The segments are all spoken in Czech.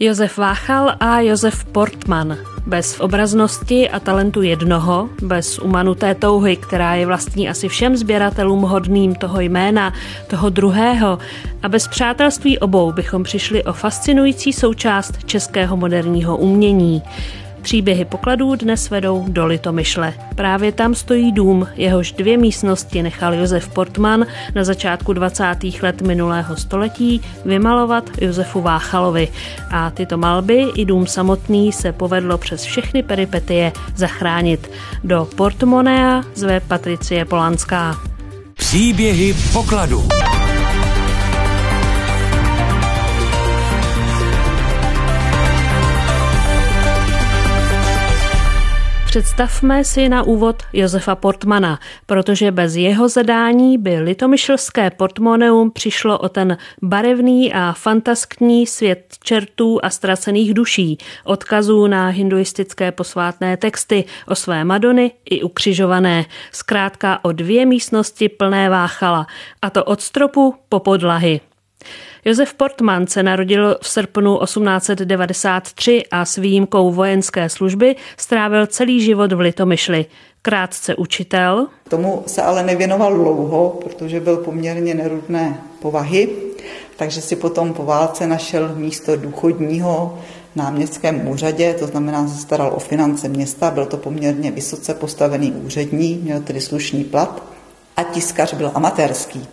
Josef Váchal a Josef Portman. Bez obraznosti a talentu jednoho, bez umanuté touhy, která je vlastní asi všem sběratelům hodným toho jména, toho druhého, a bez přátelství obou bychom přišli o fascinující součást českého moderního umění. Příběhy pokladů dnes vedou do Litomyšle. Právě tam stojí dům, jehož dvě místnosti nechal Josef Portman na začátku 20. let minulého století vymalovat Josefu Váchalovi. A tyto malby i dům samotný se povedlo přes všechny peripetie zachránit. Do Portmonea zve Patricie Polanská. Příběhy pokladu. Představme si na úvod Josefa Portmana, protože bez jeho zadání by litomyšlské portmoneum přišlo o ten barevný a fantaskní svět čertů a ztracených duší, odkazů na hinduistické posvátné texty, o své Madony i ukřižované, zkrátka o dvě místnosti plné váchala, a to od stropu po podlahy. Josef Portman se narodil v srpnu 1893 a s výjimkou vojenské služby strávil celý život v Litomyšli. Krátce učitel. Tomu se ale nevěnoval dlouho, protože byl poměrně nerudné povahy, takže si potom po válce našel místo důchodního na městském úřadě, to znamená, se staral o finance města, byl to poměrně vysoce postavený úřední, měl tedy slušný plat a tiskař byl amatérský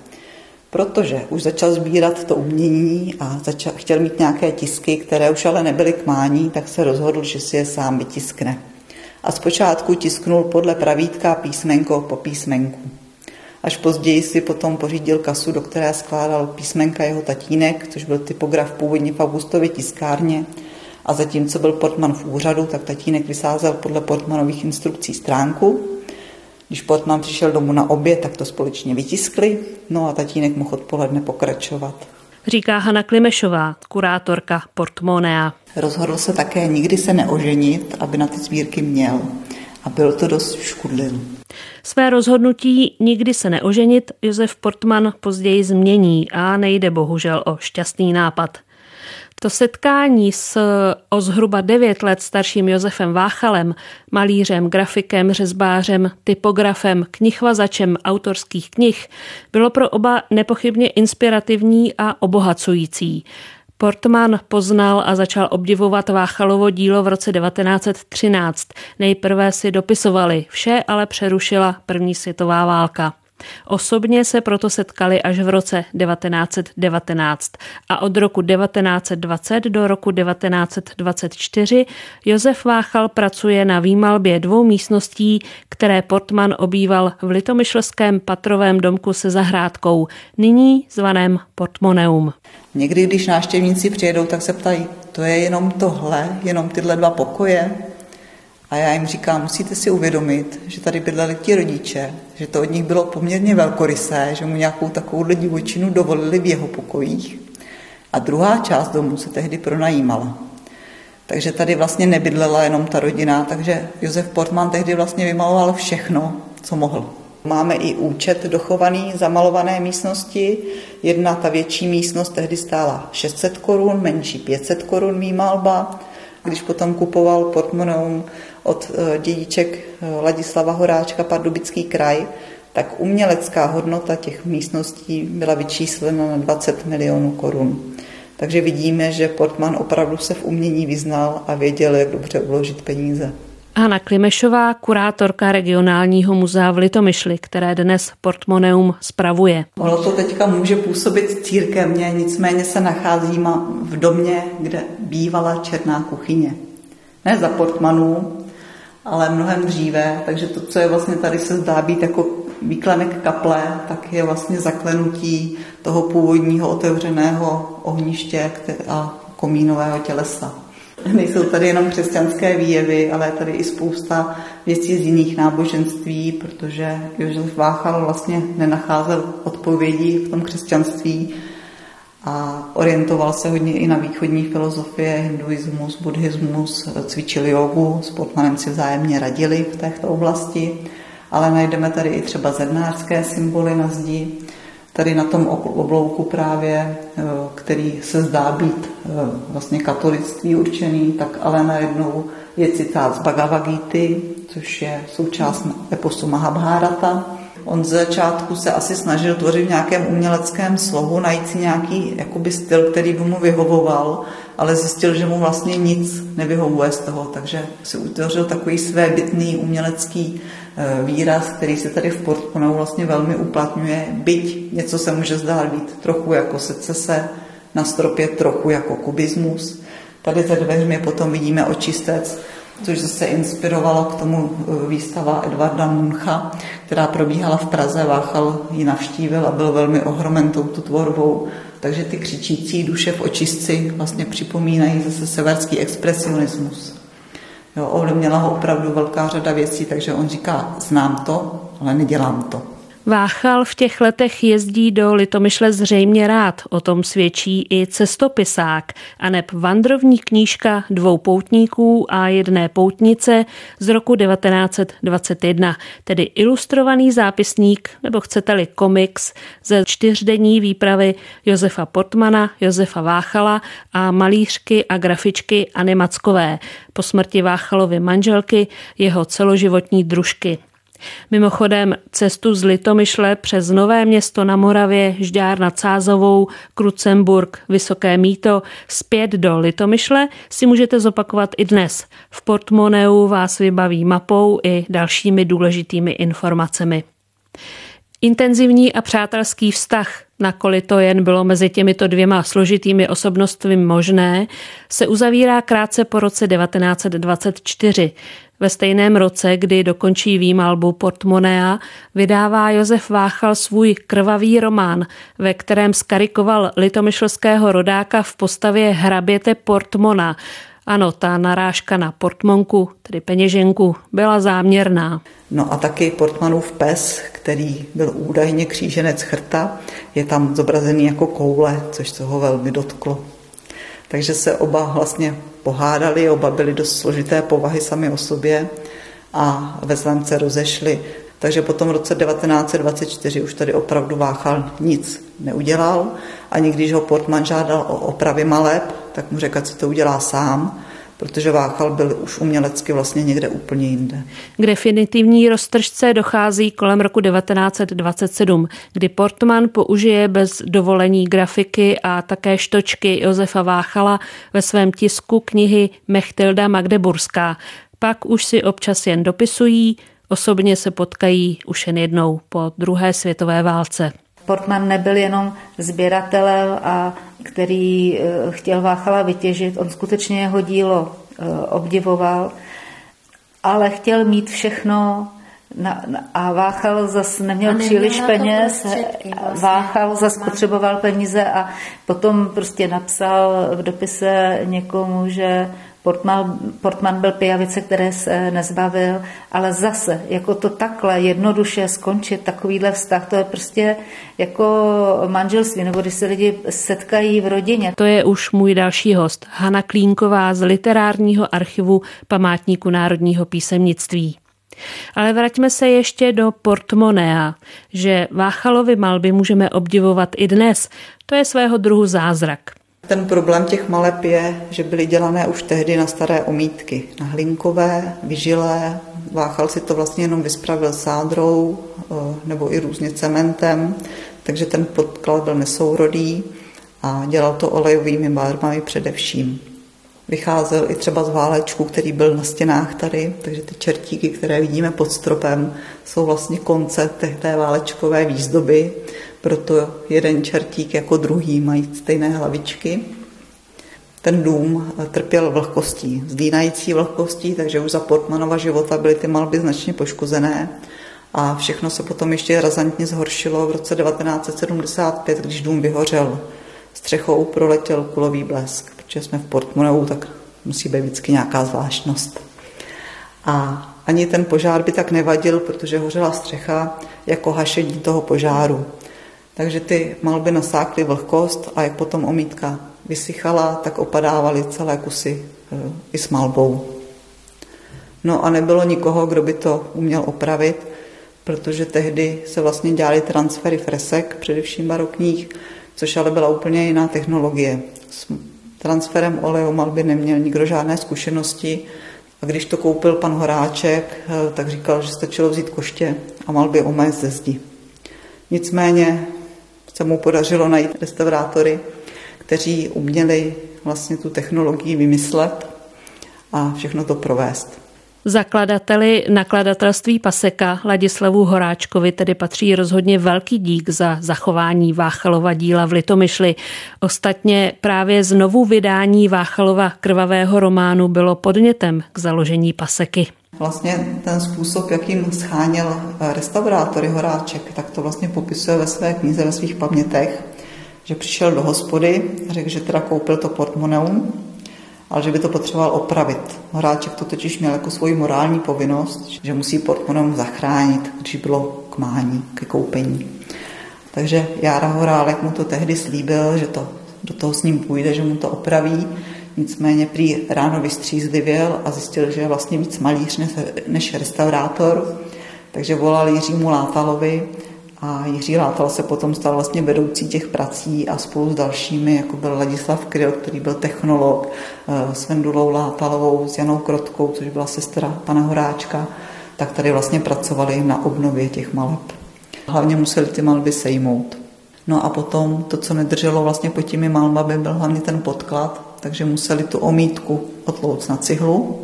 protože už začal sbírat to umění a začal, chtěl mít nějaké tisky, které už ale nebyly k mání, tak se rozhodl, že si je sám vytiskne. A zpočátku tisknul podle pravítka písmenko po písmenku. Až později si potom pořídil kasu, do které skládal písmenka jeho tatínek, což byl typograf původně v Augustově tiskárně. A zatímco byl Portman v úřadu, tak tatínek vysázel podle Portmanových instrukcí stránku, když Portman přišel domů na oběd, tak to společně vytiskli, no a tatínek mohl odpoledne pokračovat. Říká Hana Klimešová, kurátorka Portmonea. Rozhodl se také nikdy se neoženit, aby na ty sbírky měl. A byl to dost škudlil. Své rozhodnutí nikdy se neoženit Josef Portman později změní a nejde bohužel o šťastný nápad. To setkání s o zhruba devět let starším Josefem Váchalem, malířem, grafikem, řezbářem, typografem, knihvazačem autorských knih, bylo pro oba nepochybně inspirativní a obohacující. Portman poznal a začal obdivovat Váchalovo dílo v roce 1913. Nejprve si dopisovali, vše ale přerušila první světová válka. Osobně se proto setkali až v roce 1919 a od roku 1920 do roku 1924 Josef Váchal pracuje na výmalbě dvou místností, které Portman obýval v litomyšlském patrovém domku se zahrádkou, nyní zvaném Portmoneum. Někdy, když návštěvníci přijedou, tak se ptají, to je jenom tohle, jenom tyhle dva pokoje, a já jim říkám, musíte si uvědomit, že tady bydleli ti rodiče, že to od nich bylo poměrně velkorysé, že mu nějakou takovou divočinu dovolili v jeho pokojích. A druhá část domu se tehdy pronajímala. Takže tady vlastně nebydlela jenom ta rodina, takže Josef Portman tehdy vlastně vymaloval všechno, co mohl. Máme i účet dochovaný zamalované místnosti. Jedna, ta větší místnost, tehdy stála 600 korun, menší 500 korun výmalba. Když potom kupoval Portmoneum od eh, dědiček eh, Ladislava Horáčka Pardubický kraj, tak umělecká hodnota těch místností byla vyčíslena na 20 milionů korun. Takže vidíme, že Portman opravdu se v umění vyznal a věděl, jak dobře uložit peníze. Hanna Klimešová, kurátorka regionálního muzea v Litomyšli, které dnes Portmoneum spravuje. Ono to teďka může působit církevně, nicméně se nacházíme v domě, kde bývala černá kuchyně. Ne za Portmanů, ale mnohem dříve, takže to, co je vlastně tady se zdá být jako výklenek kaple, tak je vlastně zaklenutí toho původního otevřeného ohniště a komínového tělesa. Nejsou tady jenom křesťanské výjevy, ale je tady i spousta věcí z jiných náboženství, protože Josef Váchal vlastně nenacházel odpovědi v tom křesťanství, a orientoval se hodně i na východní filozofie, hinduismus, buddhismus, cvičil jogu, s Portmanem si vzájemně radili v této oblasti, ale najdeme tady i třeba zednářské symboly na zdi, tady na tom oblouku právě, eh, který se zdá být eh, vlastně katolictví určený, tak ale najednou je citát z Bhagavad Gita, což je součást eposu Mahabharata. On z začátku se asi snažil tvořit v nějakém uměleckém slohu, najít si nějaký jakoby styl, který by mu vyhovoval, ale zjistil, že mu vlastně nic nevyhovuje z toho, takže si utvořil takový své bytný umělecký Eh, výraz, který se tady v Portmoneu vlastně velmi uplatňuje, byť něco se může zdát být trochu jako secese, na stropě trochu jako kubismus. Tady za dveřmi potom vidíme očistec, což zase inspirovalo k tomu eh, výstava Edvarda Muncha, která probíhala v Praze. Váchal ji navštívil a byl velmi ohromen touto tvorbou. Takže ty křičící duše v očistci vlastně připomínají zase severský expresionismus. Jo, ovlivnila ho opravdu velká řada věcí, takže on říká, znám to, ale nedělám to. Váchal v těch letech jezdí do Litomyšle zřejmě rád, o tom svědčí i cestopisák. A neb vandrovní knížka dvou poutníků a jedné poutnice z roku 1921, tedy ilustrovaný zápisník, nebo chcete-li komiks ze čtyřdenní výpravy Josefa Portmana, Josefa Váchala a malířky a grafičky Anny Mackové. Po smrti Váchalovy manželky, jeho celoživotní družky. Mimochodem cestu z Litomyšle přes Nové město na Moravě, Žďár nad Sázovou, Krucemburg, Vysoké Míto, zpět do Litomyšle si můžete zopakovat i dnes. V portmoneu vás vybaví mapou i dalšími důležitými informacemi. Intenzivní a přátelský vztah, nakolik to jen bylo mezi těmito dvěma složitými osobnostmi možné, se uzavírá krátce po roce 1924. Ve stejném roce, kdy dokončí výmalbu Portmonea, vydává Josef Váchal svůj krvavý román, ve kterém skarikoval litomyšlského rodáka v postavě hraběte Portmona. Ano, ta narážka na portmonku, tedy peněženku, byla záměrná. No a taky Portmanův pes, který byl údajně kříženec chrta, je tam zobrazený jako koule, což se ho velmi dotklo. Takže se oba vlastně pohádali, oba byli dost složité povahy sami o sobě a ve se rozešli. Takže potom v roce 1924 už tady opravdu Váchal nic neudělal. Ani když ho Portman žádal o opravy maleb, tak mu řekl, co to udělá sám protože Váchal byl už umělecky vlastně někde úplně jinde. K definitivní roztržce dochází kolem roku 1927, kdy Portman použije bez dovolení grafiky a také štočky Josefa Váchala ve svém tisku knihy Mechtilda Magdeburská. Pak už si občas jen dopisují, osobně se potkají už jen jednou po druhé světové válce. Portman nebyl jenom sběratelem, a který eh, chtěl Váchala vytěžit, on skutečně jeho dílo eh, obdivoval, ale chtěl mít všechno na, a Váchal zase neměl příliš peněz, vlastně. Váchal zase potřeboval peníze a potom prostě napsal v dopise někomu, že Portman, Portman byl pijavice, které se nezbavil, ale zase, jako to takhle jednoduše skončit, takovýhle vztah, to je prostě jako manželství, nebo když se lidi setkají v rodině. To je už můj další host, Hana Klínková z literárního archivu Památníku národního písemnictví. Ale vraťme se ještě do Portmonea, že Váchalovi malby můžeme obdivovat i dnes. To je svého druhu zázrak. Ten problém těch maleb je, že byly dělané už tehdy na staré omítky, na hlinkové, vyžilé. Váchal si to vlastně jenom vyspravil sádrou eh, nebo i různě cementem, takže ten podklad byl nesourodý a dělal to olejovými barvami především. Vycházel i třeba z válečku, který byl na stěnách tady, takže ty čertíky, které vidíme pod stropem, jsou vlastně konce té válečkové výzdoby proto jeden čertík jako druhý mají stejné hlavičky. Ten dům trpěl vlhkostí, zdínající vlhkostí, takže už za Portmanova života byly ty malby značně poškozené. A všechno se potom ještě razantně zhoršilo v roce 1975, když dům vyhořel. Střechou proletěl kulový blesk, protože jsme v Portmaneu, tak musí být vždycky nějaká zvláštnost. A ani ten požár by tak nevadil, protože hořela střecha jako hašení toho požáru. Takže ty malby nasákly vlhkost a jak potom omítka vysychala, tak opadávaly celé kusy e, i s malbou. No a nebylo nikoho, kdo by to uměl opravit, protože tehdy se vlastně dělaly transfery fresek, především barokních, což ale byla úplně jiná technologie. Transferem oleomalby neměl nikdo žádné zkušenosti a když to koupil pan Horáček, eh, tak říkal, že stačilo vzít koště a malby omést ze zdi. Nicméně se mu podařilo najít restaurátory, kteří uměli vlastně tu technologii vymyslet a všechno to provést. Zakladateli nakladatelství Paseka Ladislavu Horáčkovi tedy patří rozhodně velký dík za zachování Váchalova díla v Litomyšli. Ostatně právě znovu vydání Váchalova krvavého románu bylo podnětem k založení Paseky. Vlastně ten způsob, jakým scháněl restaurátory Horáček, tak to vlastně popisuje ve své knize, ve svých pamětech, že přišel do hospody, řekl, že teda koupil to portmoneum, ale že by to potřeboval opravit. Horáček to totiž měl jako svoji morální povinnost, že musí portmonem zachránit, když bylo k mání, ke koupení. Takže Jára Horálek mu to tehdy slíbil, že to do toho s ním půjde, že mu to opraví. Nicméně prý ráno vystřízlivěl a zjistil, že je vlastně víc malíř než restaurátor. Takže volal Jiřímu Látalovi, a Jiří Látal se potom stal vlastně vedoucí těch prací a spolu s dalšími, jako byl Ladislav Kryl, který byl technolog, eh, s Vendulou Látalovou, s Janou Krotkou, což byla sestra pana Horáčka, tak tady vlastně pracovali na obnově těch maleb. Hlavně museli ty malby sejmout. No a potom to, co nedrželo vlastně pod těmi malbami, byl hlavně ten podklad, takže museli tu omítku otlouct na cihlu,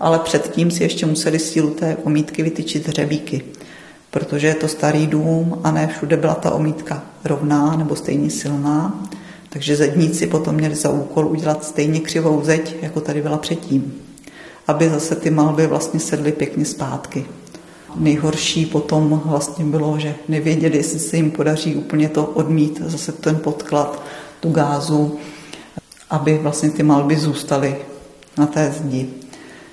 ale předtím si ještě museli sílu té omítky vytyčit hřebíky protože je to starý dům a ne všude byla ta omítka rovná nebo stejně silná, takže zedníci potom měli za úkol udělat stejně křivou zeď, jako tady byla předtím, aby zase ty malby vlastně sedly pěkně zpátky. Nejhorší potom vlastně bylo, že nevěděli, jestli se jim podaří úplně to odmít, zase ten podklad, tu gázu, aby vlastně ty malby zůstaly na té zdi.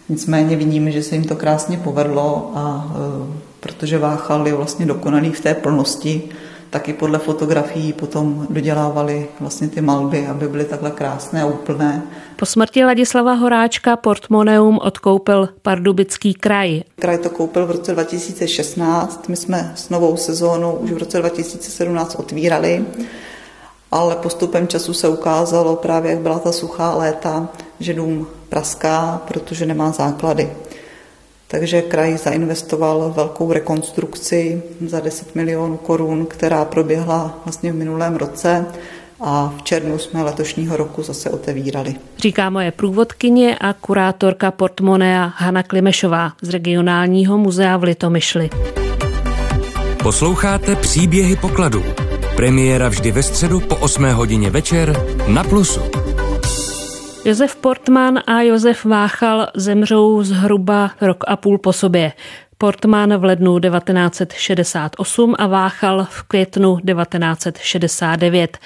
Nicméně vidíme, že se jim to krásně povedlo a e, protože Váchal je vlastně dokonalý v té plnosti, tak i podle fotografií potom dodělávali vlastně ty malby, aby byly takhle krásné a úplné. Po smrti Ladislava Horáčka Portmoneum odkoupil Pardubický kraj. Kraj to koupil v roce 2016, my jsme s novou sezónou už v roce 2017 otvírali, ale postupem času se ukázalo právě, jak byla ta suchá léta, že dům praská, protože nemá základy. Takže kraj zainvestoval velkou rekonstrukci za 10 milionů korun, která proběhla vlastně v minulém roce a v červnu jsme letošního roku zase otevírali. Říká moje průvodkyně a kurátorka portmonea Hana Klimešová z regionálního muzea v Litomyšli. Posloucháte příběhy pokladů. Premiéra vždy ve středu po 8 hodině večer na Plusu. Josef Portman a Josef Váchal zemřou zhruba rok a půl po sobě. Portman v lednu 1968 a Váchal v květnu 1969.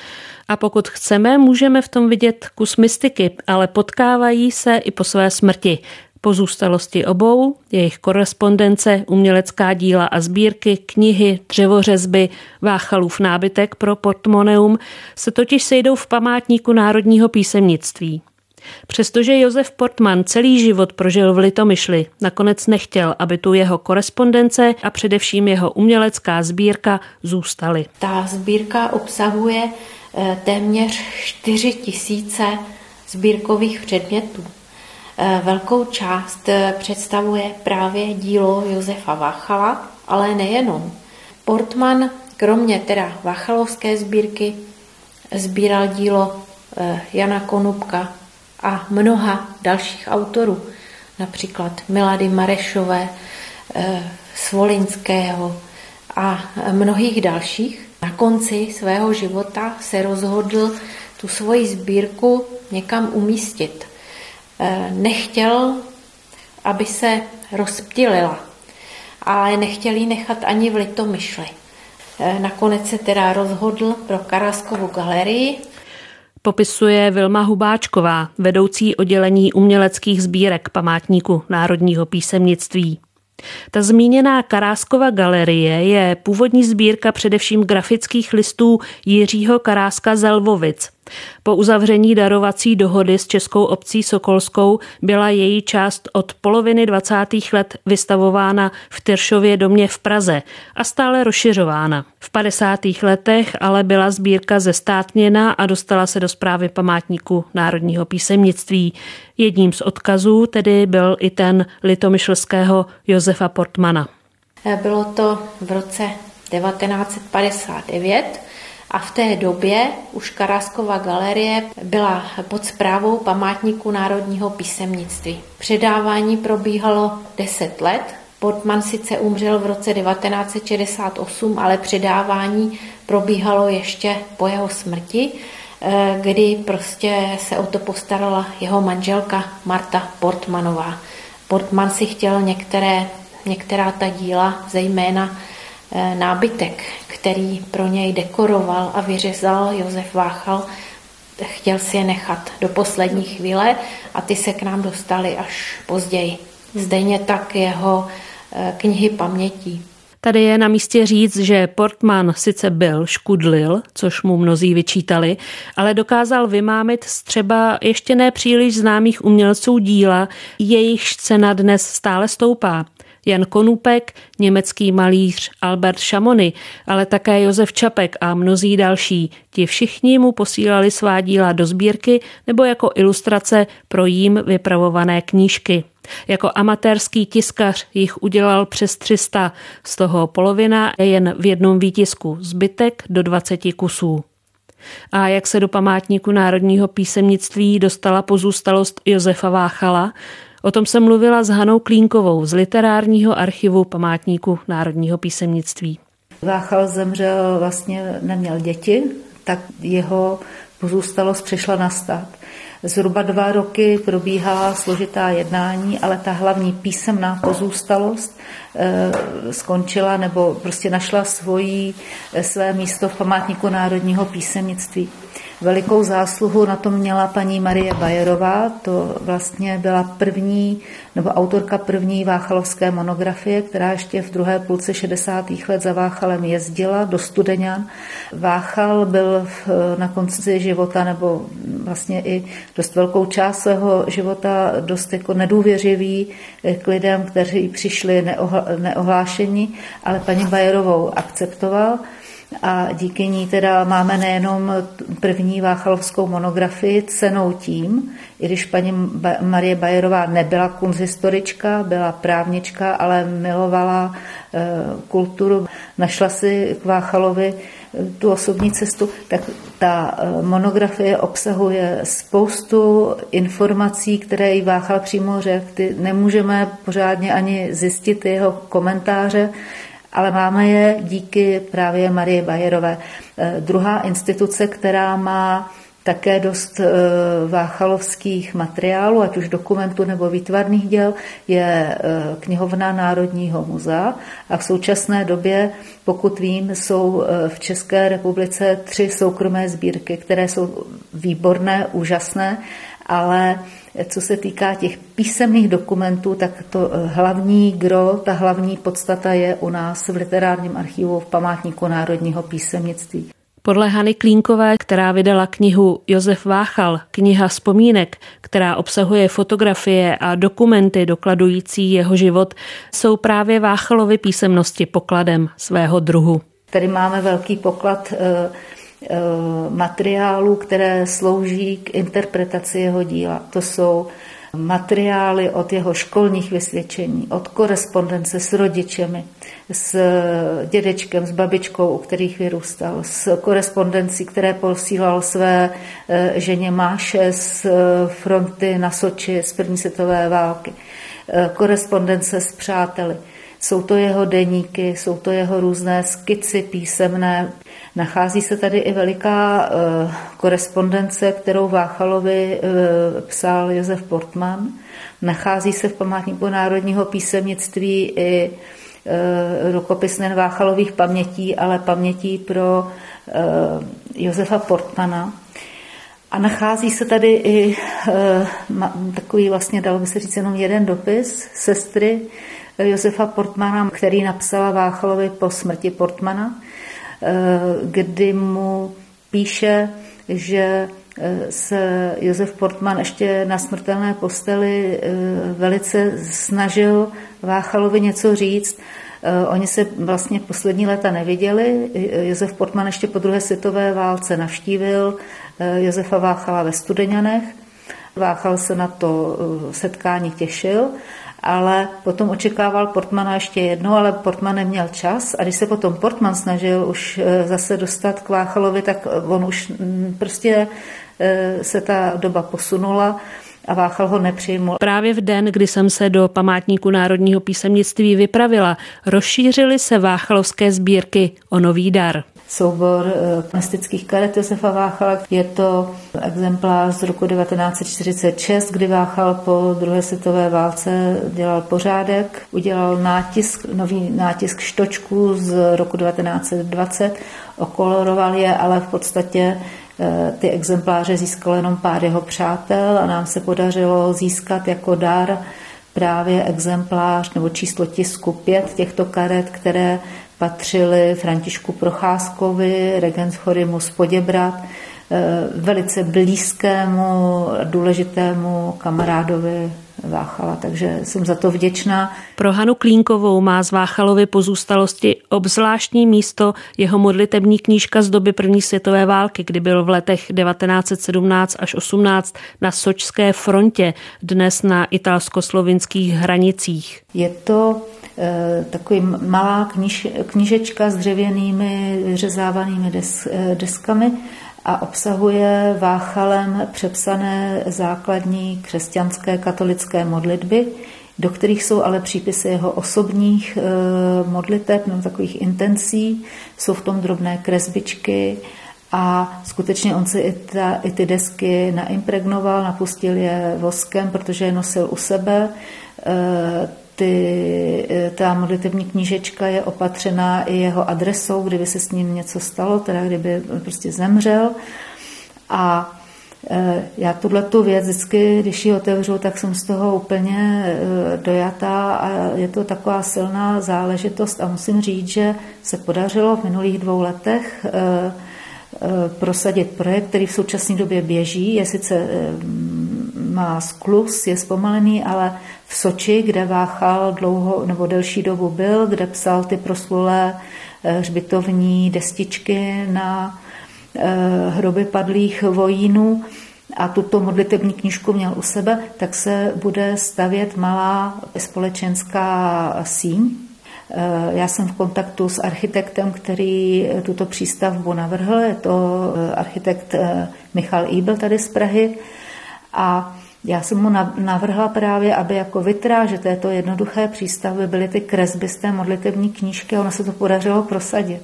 A pokud chceme, můžeme v tom vidět kus mystiky, ale potkávají se i po své smrti. Pozůstalosti obou, jejich korespondence, umělecká díla a sbírky, knihy, dřevořezby, Váchalův nábytek pro portmoneum se totiž sejdou v památníku národního písemnictví. Přestože Josef Portman celý život prožil v Litomyšli, nakonec nechtěl, aby tu jeho korespondence a především jeho umělecká sbírka zůstaly. Ta sbírka obsahuje eh, téměř 4 tisíce sbírkových předmětů. Eh, velkou část eh, představuje právě dílo Josefa Váchala, ale nejenom. Portman, kromě teda Váchalovské sbírky, sbíral dílo Jana Konupka, a mnoha dalších autorů, například Milady Marešové, eh, Svolinského a mnohých dalších. Na konci svého života se rozhodl tu svoji sbírku někam umístit. Eh, nechtěl, aby se rozptýlila, ale nechtěl ji nechat ani v litomyšli. Eh, nakonec se teda rozhodl pro Karaskovu galerii, popisuje Vilma Hubáčková, vedoucí oddělení uměleckých sbírek památníku Národního písemnictví. Ta zmíněná Karáskova galerie je původní sbírka především grafických listů Jiřího Karáska z Lvovic. Po uzavření darovací dohody s Českou obcí Sokolskou byla její část od poloviny 20. let vystavována v Tyršově domě v Praze a stále rozšiřována. V 50. letech ale byla sbírka zestátněna a dostala se do zprávy památníku národního písemnictví. Jedním z odkazů tedy byl i ten litomyšlského Josefa Portmana. Bylo to v roce 1959 a v té době už Karáskova galerie byla pod zprávou památníku národního písemnictví. Předávání probíhalo 10 let. Portman sice umřel v roce 1968, ale předávání probíhalo ještě po jeho smrti, eh, kdy prostě se o to postarala jeho manželka Marta Portmanová. Portman si chtěl některé, některá ta díla, zejména nábytek, který pro něj dekoroval a vyřezal Josef Váchal, chtěl si je nechat do poslední chvíle a ty se k nám dostaly až později. Stejně tak jeho eh, knihy pamětí. Tady je na místě říct, že Portman sice byl škudlil, což mu mnozí vyčítali, ale dokázal vymámit z třeba ještě nepříliš známých umělců díla, jejichž cena dnes stále stoupá. Jan Konupek, německý malíř Albert Šamony, ale také Josef Čapek a mnozí další. Ti všichni mu posílali svá díla do sbírky nebo jako ilustrace pro jím vypravované knížky. Jako amatérský tiskař jich udělal přes 300, z toho polovina je jen v jednom výtisku, zbytek do 20 kusů. A jak se do památníku národního písemnictví dostala pozůstalost Josefa Váchala, O tom jsem mluvila s Hanou Klínkovou z literárního archivu památníku národního písemnictví. Váchal zemřel, vlastně neměl děti, tak jeho pozůstalost přišla na stát. Zhruba dva roky probíhala složitá jednání, ale ta hlavní písemná pozůstalost e, skončila nebo prostě našla svojí, e, své místo v památníku národního písemnictví. Velikou zásluhu na tom měla paní Marie Bajerová, to vlastně byla první nebo autorka první váchalovské monografie, která ještě v druhé půlce 60. let za Váchalem jezdila do Studeňan. Váchal byl na konci života nebo vlastně i dost velkou část svého života dost jako nedůvěřivý k lidem, kteří přišli neohlášení, ale paní Bajerovou akceptoval a díky ní teda máme nejenom první Váchalovskou monografii cenou tím, i když paní Marie Bajerová nebyla kunzhistorička, byla právnička, ale milovala eh, kulturu, našla si k Váchalovi eh, tu osobní cestu, tak ta eh, monografie obsahuje spoustu informací, které jí Váchal přímo řekl. Nemůžeme pořádně ani zjistit jeho komentáře, ale máme je díky právě Marie Bajerové. Eh, druhá instituce, která má také dost eh, váchalovských materiálů, ať už dokumentů nebo výtvarných děl, je eh, knihovna Národního muzea a v současné době, pokud vím, jsou v České republice tři soukromé sbírky, které jsou výborné, úžasné, ale co se týká těch písemných dokumentů, tak to eh, hlavní gro, ta hlavní podstata je u nás v literárním archivu v památníku národního písemnictví. Podle Hany Klínkové, která vydala knihu Josef Váchal, kniha vzpomínek, která obsahuje fotografie a dokumenty dokladující jeho život, jsou právě Váchalovy písemnosti pokladem svého druhu. Tady máme velký poklad eh, materiálů, které slouží k interpretaci jeho díla. To jsou materiály od jeho školních vysvědčení, od korespondence s rodičemi, s dědečkem, s babičkou, u kterých vyrůstal, s korespondencí, které posílal své eh, ženě Máše z eh, fronty na Soči z první světové války, korespondence s přáteli. Jsou to jeho deníky, jsou to jeho různé skici písemné. Nachází se tady i veliká uh, korespondence, kterou Váchalovi uh, psal Josef Portman. Nachází se v památníku národního písemnictví i uh, rukopis nejen Váchalových pamětí, ale pamětí pro Josefa Portmana. A nachází se tady i takový vlastně, dalo by se říct, jenom jeden dopis sestry Josefa Portmana, který napsala Váchalovi po smrti Portmana, eh, kdy mu píše že se Josef Portman ještě na smrtelné posteli velice snažil Váchalovi něco říct. Oni se vlastně poslední léta neviděli. Josef Portman ještě po druhé světové válce navštívil Josefa Váchala ve Studeňanech. Váchal se na to setkání těšil ale potom očekával Portmana ještě jedno, ale Portman neměl čas a když se potom Portman snažil už eh, zase dostat k Váchalovi, tak on už mm, prostě eh, se ta doba posunula a Váchal ho nepřijmul. Právě v den, kdy jsem se do památníku národního písemnictví vypravila, rozšířily se Váchalovské sbírky o nový dar soubor eh, plastických karet Josefa Váchala. Je to exemplář z roku 1946, kdy Váchal po druhé světové válce dělal pořádek, udělal nátisk, nový nátisk štočku z roku 1920, okoloroval je, ale v podstatě eh, ty exempláře získalo jenom pár jeho přátel a nám se podařilo získat jako dar právě exemplář nebo číslo tisku pět těchto karet, které patřili Františku Procházkovi, regens Chorimus Poděbrat, eh, velice blízkému, důležitému kamarádovi Váchala, takže jsem za to vděčná. Pro Hanu Klínkovou má z Váchalovy pozůstalosti obzvláštní místo jeho modlitební knížka z doby první světové války, kdy byl v letech 1917 až 18 na Sočské frontě, dnes na italsko-slovinských hranicích. Je to takový malá kniž, knižečka s dřevěnými vyřezávanými des, eh, deskami a obsahuje váchalem přepsané základní křesťanské katolické modlitby, do kterých jsou ale přípisy jeho osobních eh, modliteb nebo takových intencí. Jsou v tom drobné kresbičky a skutečně on si i, ta, i ty desky naimpregnoval, napustil je voskem, protože je nosil u sebe ty, eh, ta modlitevní knížečka je opatřená i jeho adresou, kdyby se s ním něco stalo, teda kdyby prostě zemřel. A eh, já tuhle tu věc vždycky, když ji otevřu, tak jsem z toho úplně eh, dojatá a je to taková silná záležitost a musím říct, že se podařilo v minulých dvou letech prosadit projekt, který v současné době běží, je sice má sklus, je zpomalený, ale v Soči, kde Váchal dlouho nebo delší dobu byl, kde psal ty proslulé eh, hřbitovní destičky na eh, hroby padlých vojínů a tuto modlitební knižku měl u sebe, tak se bude stavět malá společenská síň. Eh, já jsem v kontaktu s architektem, který tuto přístavbu navrhl. Je to architekt Michal Ibel tady z Prahy. A já jsem mu navrhla právě, aby jako vitráže této jednoduché přístavby byly ty kresby z té modlitební knížky a ono se to podařilo prosadit.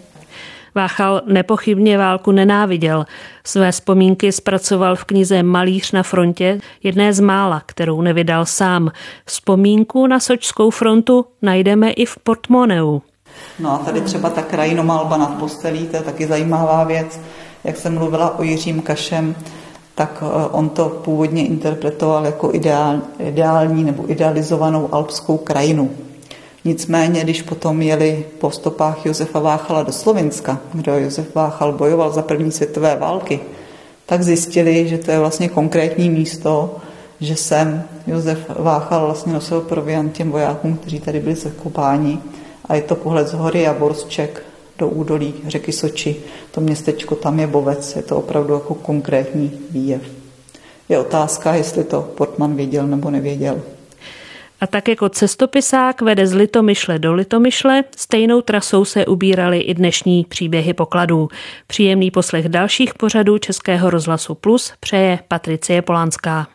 Váchal nepochybně válku nenáviděl. Své vzpomínky zpracoval v knize Malíř na frontě, jedné z mála, kterou nevydal sám. Vzpomínku na Sočskou frontu najdeme i v Portmoneu. No a tady třeba ta krajinomalba nad postelí, to je taky zajímavá věc. Jak jsem mluvila o Jiřím Kašem, tak eh, on to původně interpretoval jako ideál, ideální nebo idealizovanou alpskou krajinu. Nicméně, když potom jeli po stopách Josefa Váchala do Slovenska, kde Josef Váchal bojoval za první světové války, tak zjistili, že to je vlastně konkrétní místo, že sem Josef Váchal vlastně nosil proviant těm vojákům, kteří tady byli zakopáni. A je to pohled z hory a Borsček do údolí řeky Soči. To městečko tam je Bovec, je to opravdu jako konkrétní výjev. Je otázka, jestli to Portman věděl nebo nevěděl. A tak jako cestopisák vede z Litomyšle do Litomyšle, stejnou trasou se ubíraly i dnešní příběhy pokladů. Příjemný poslech dalších pořadů Českého rozhlasu Plus přeje Patricie Polanská.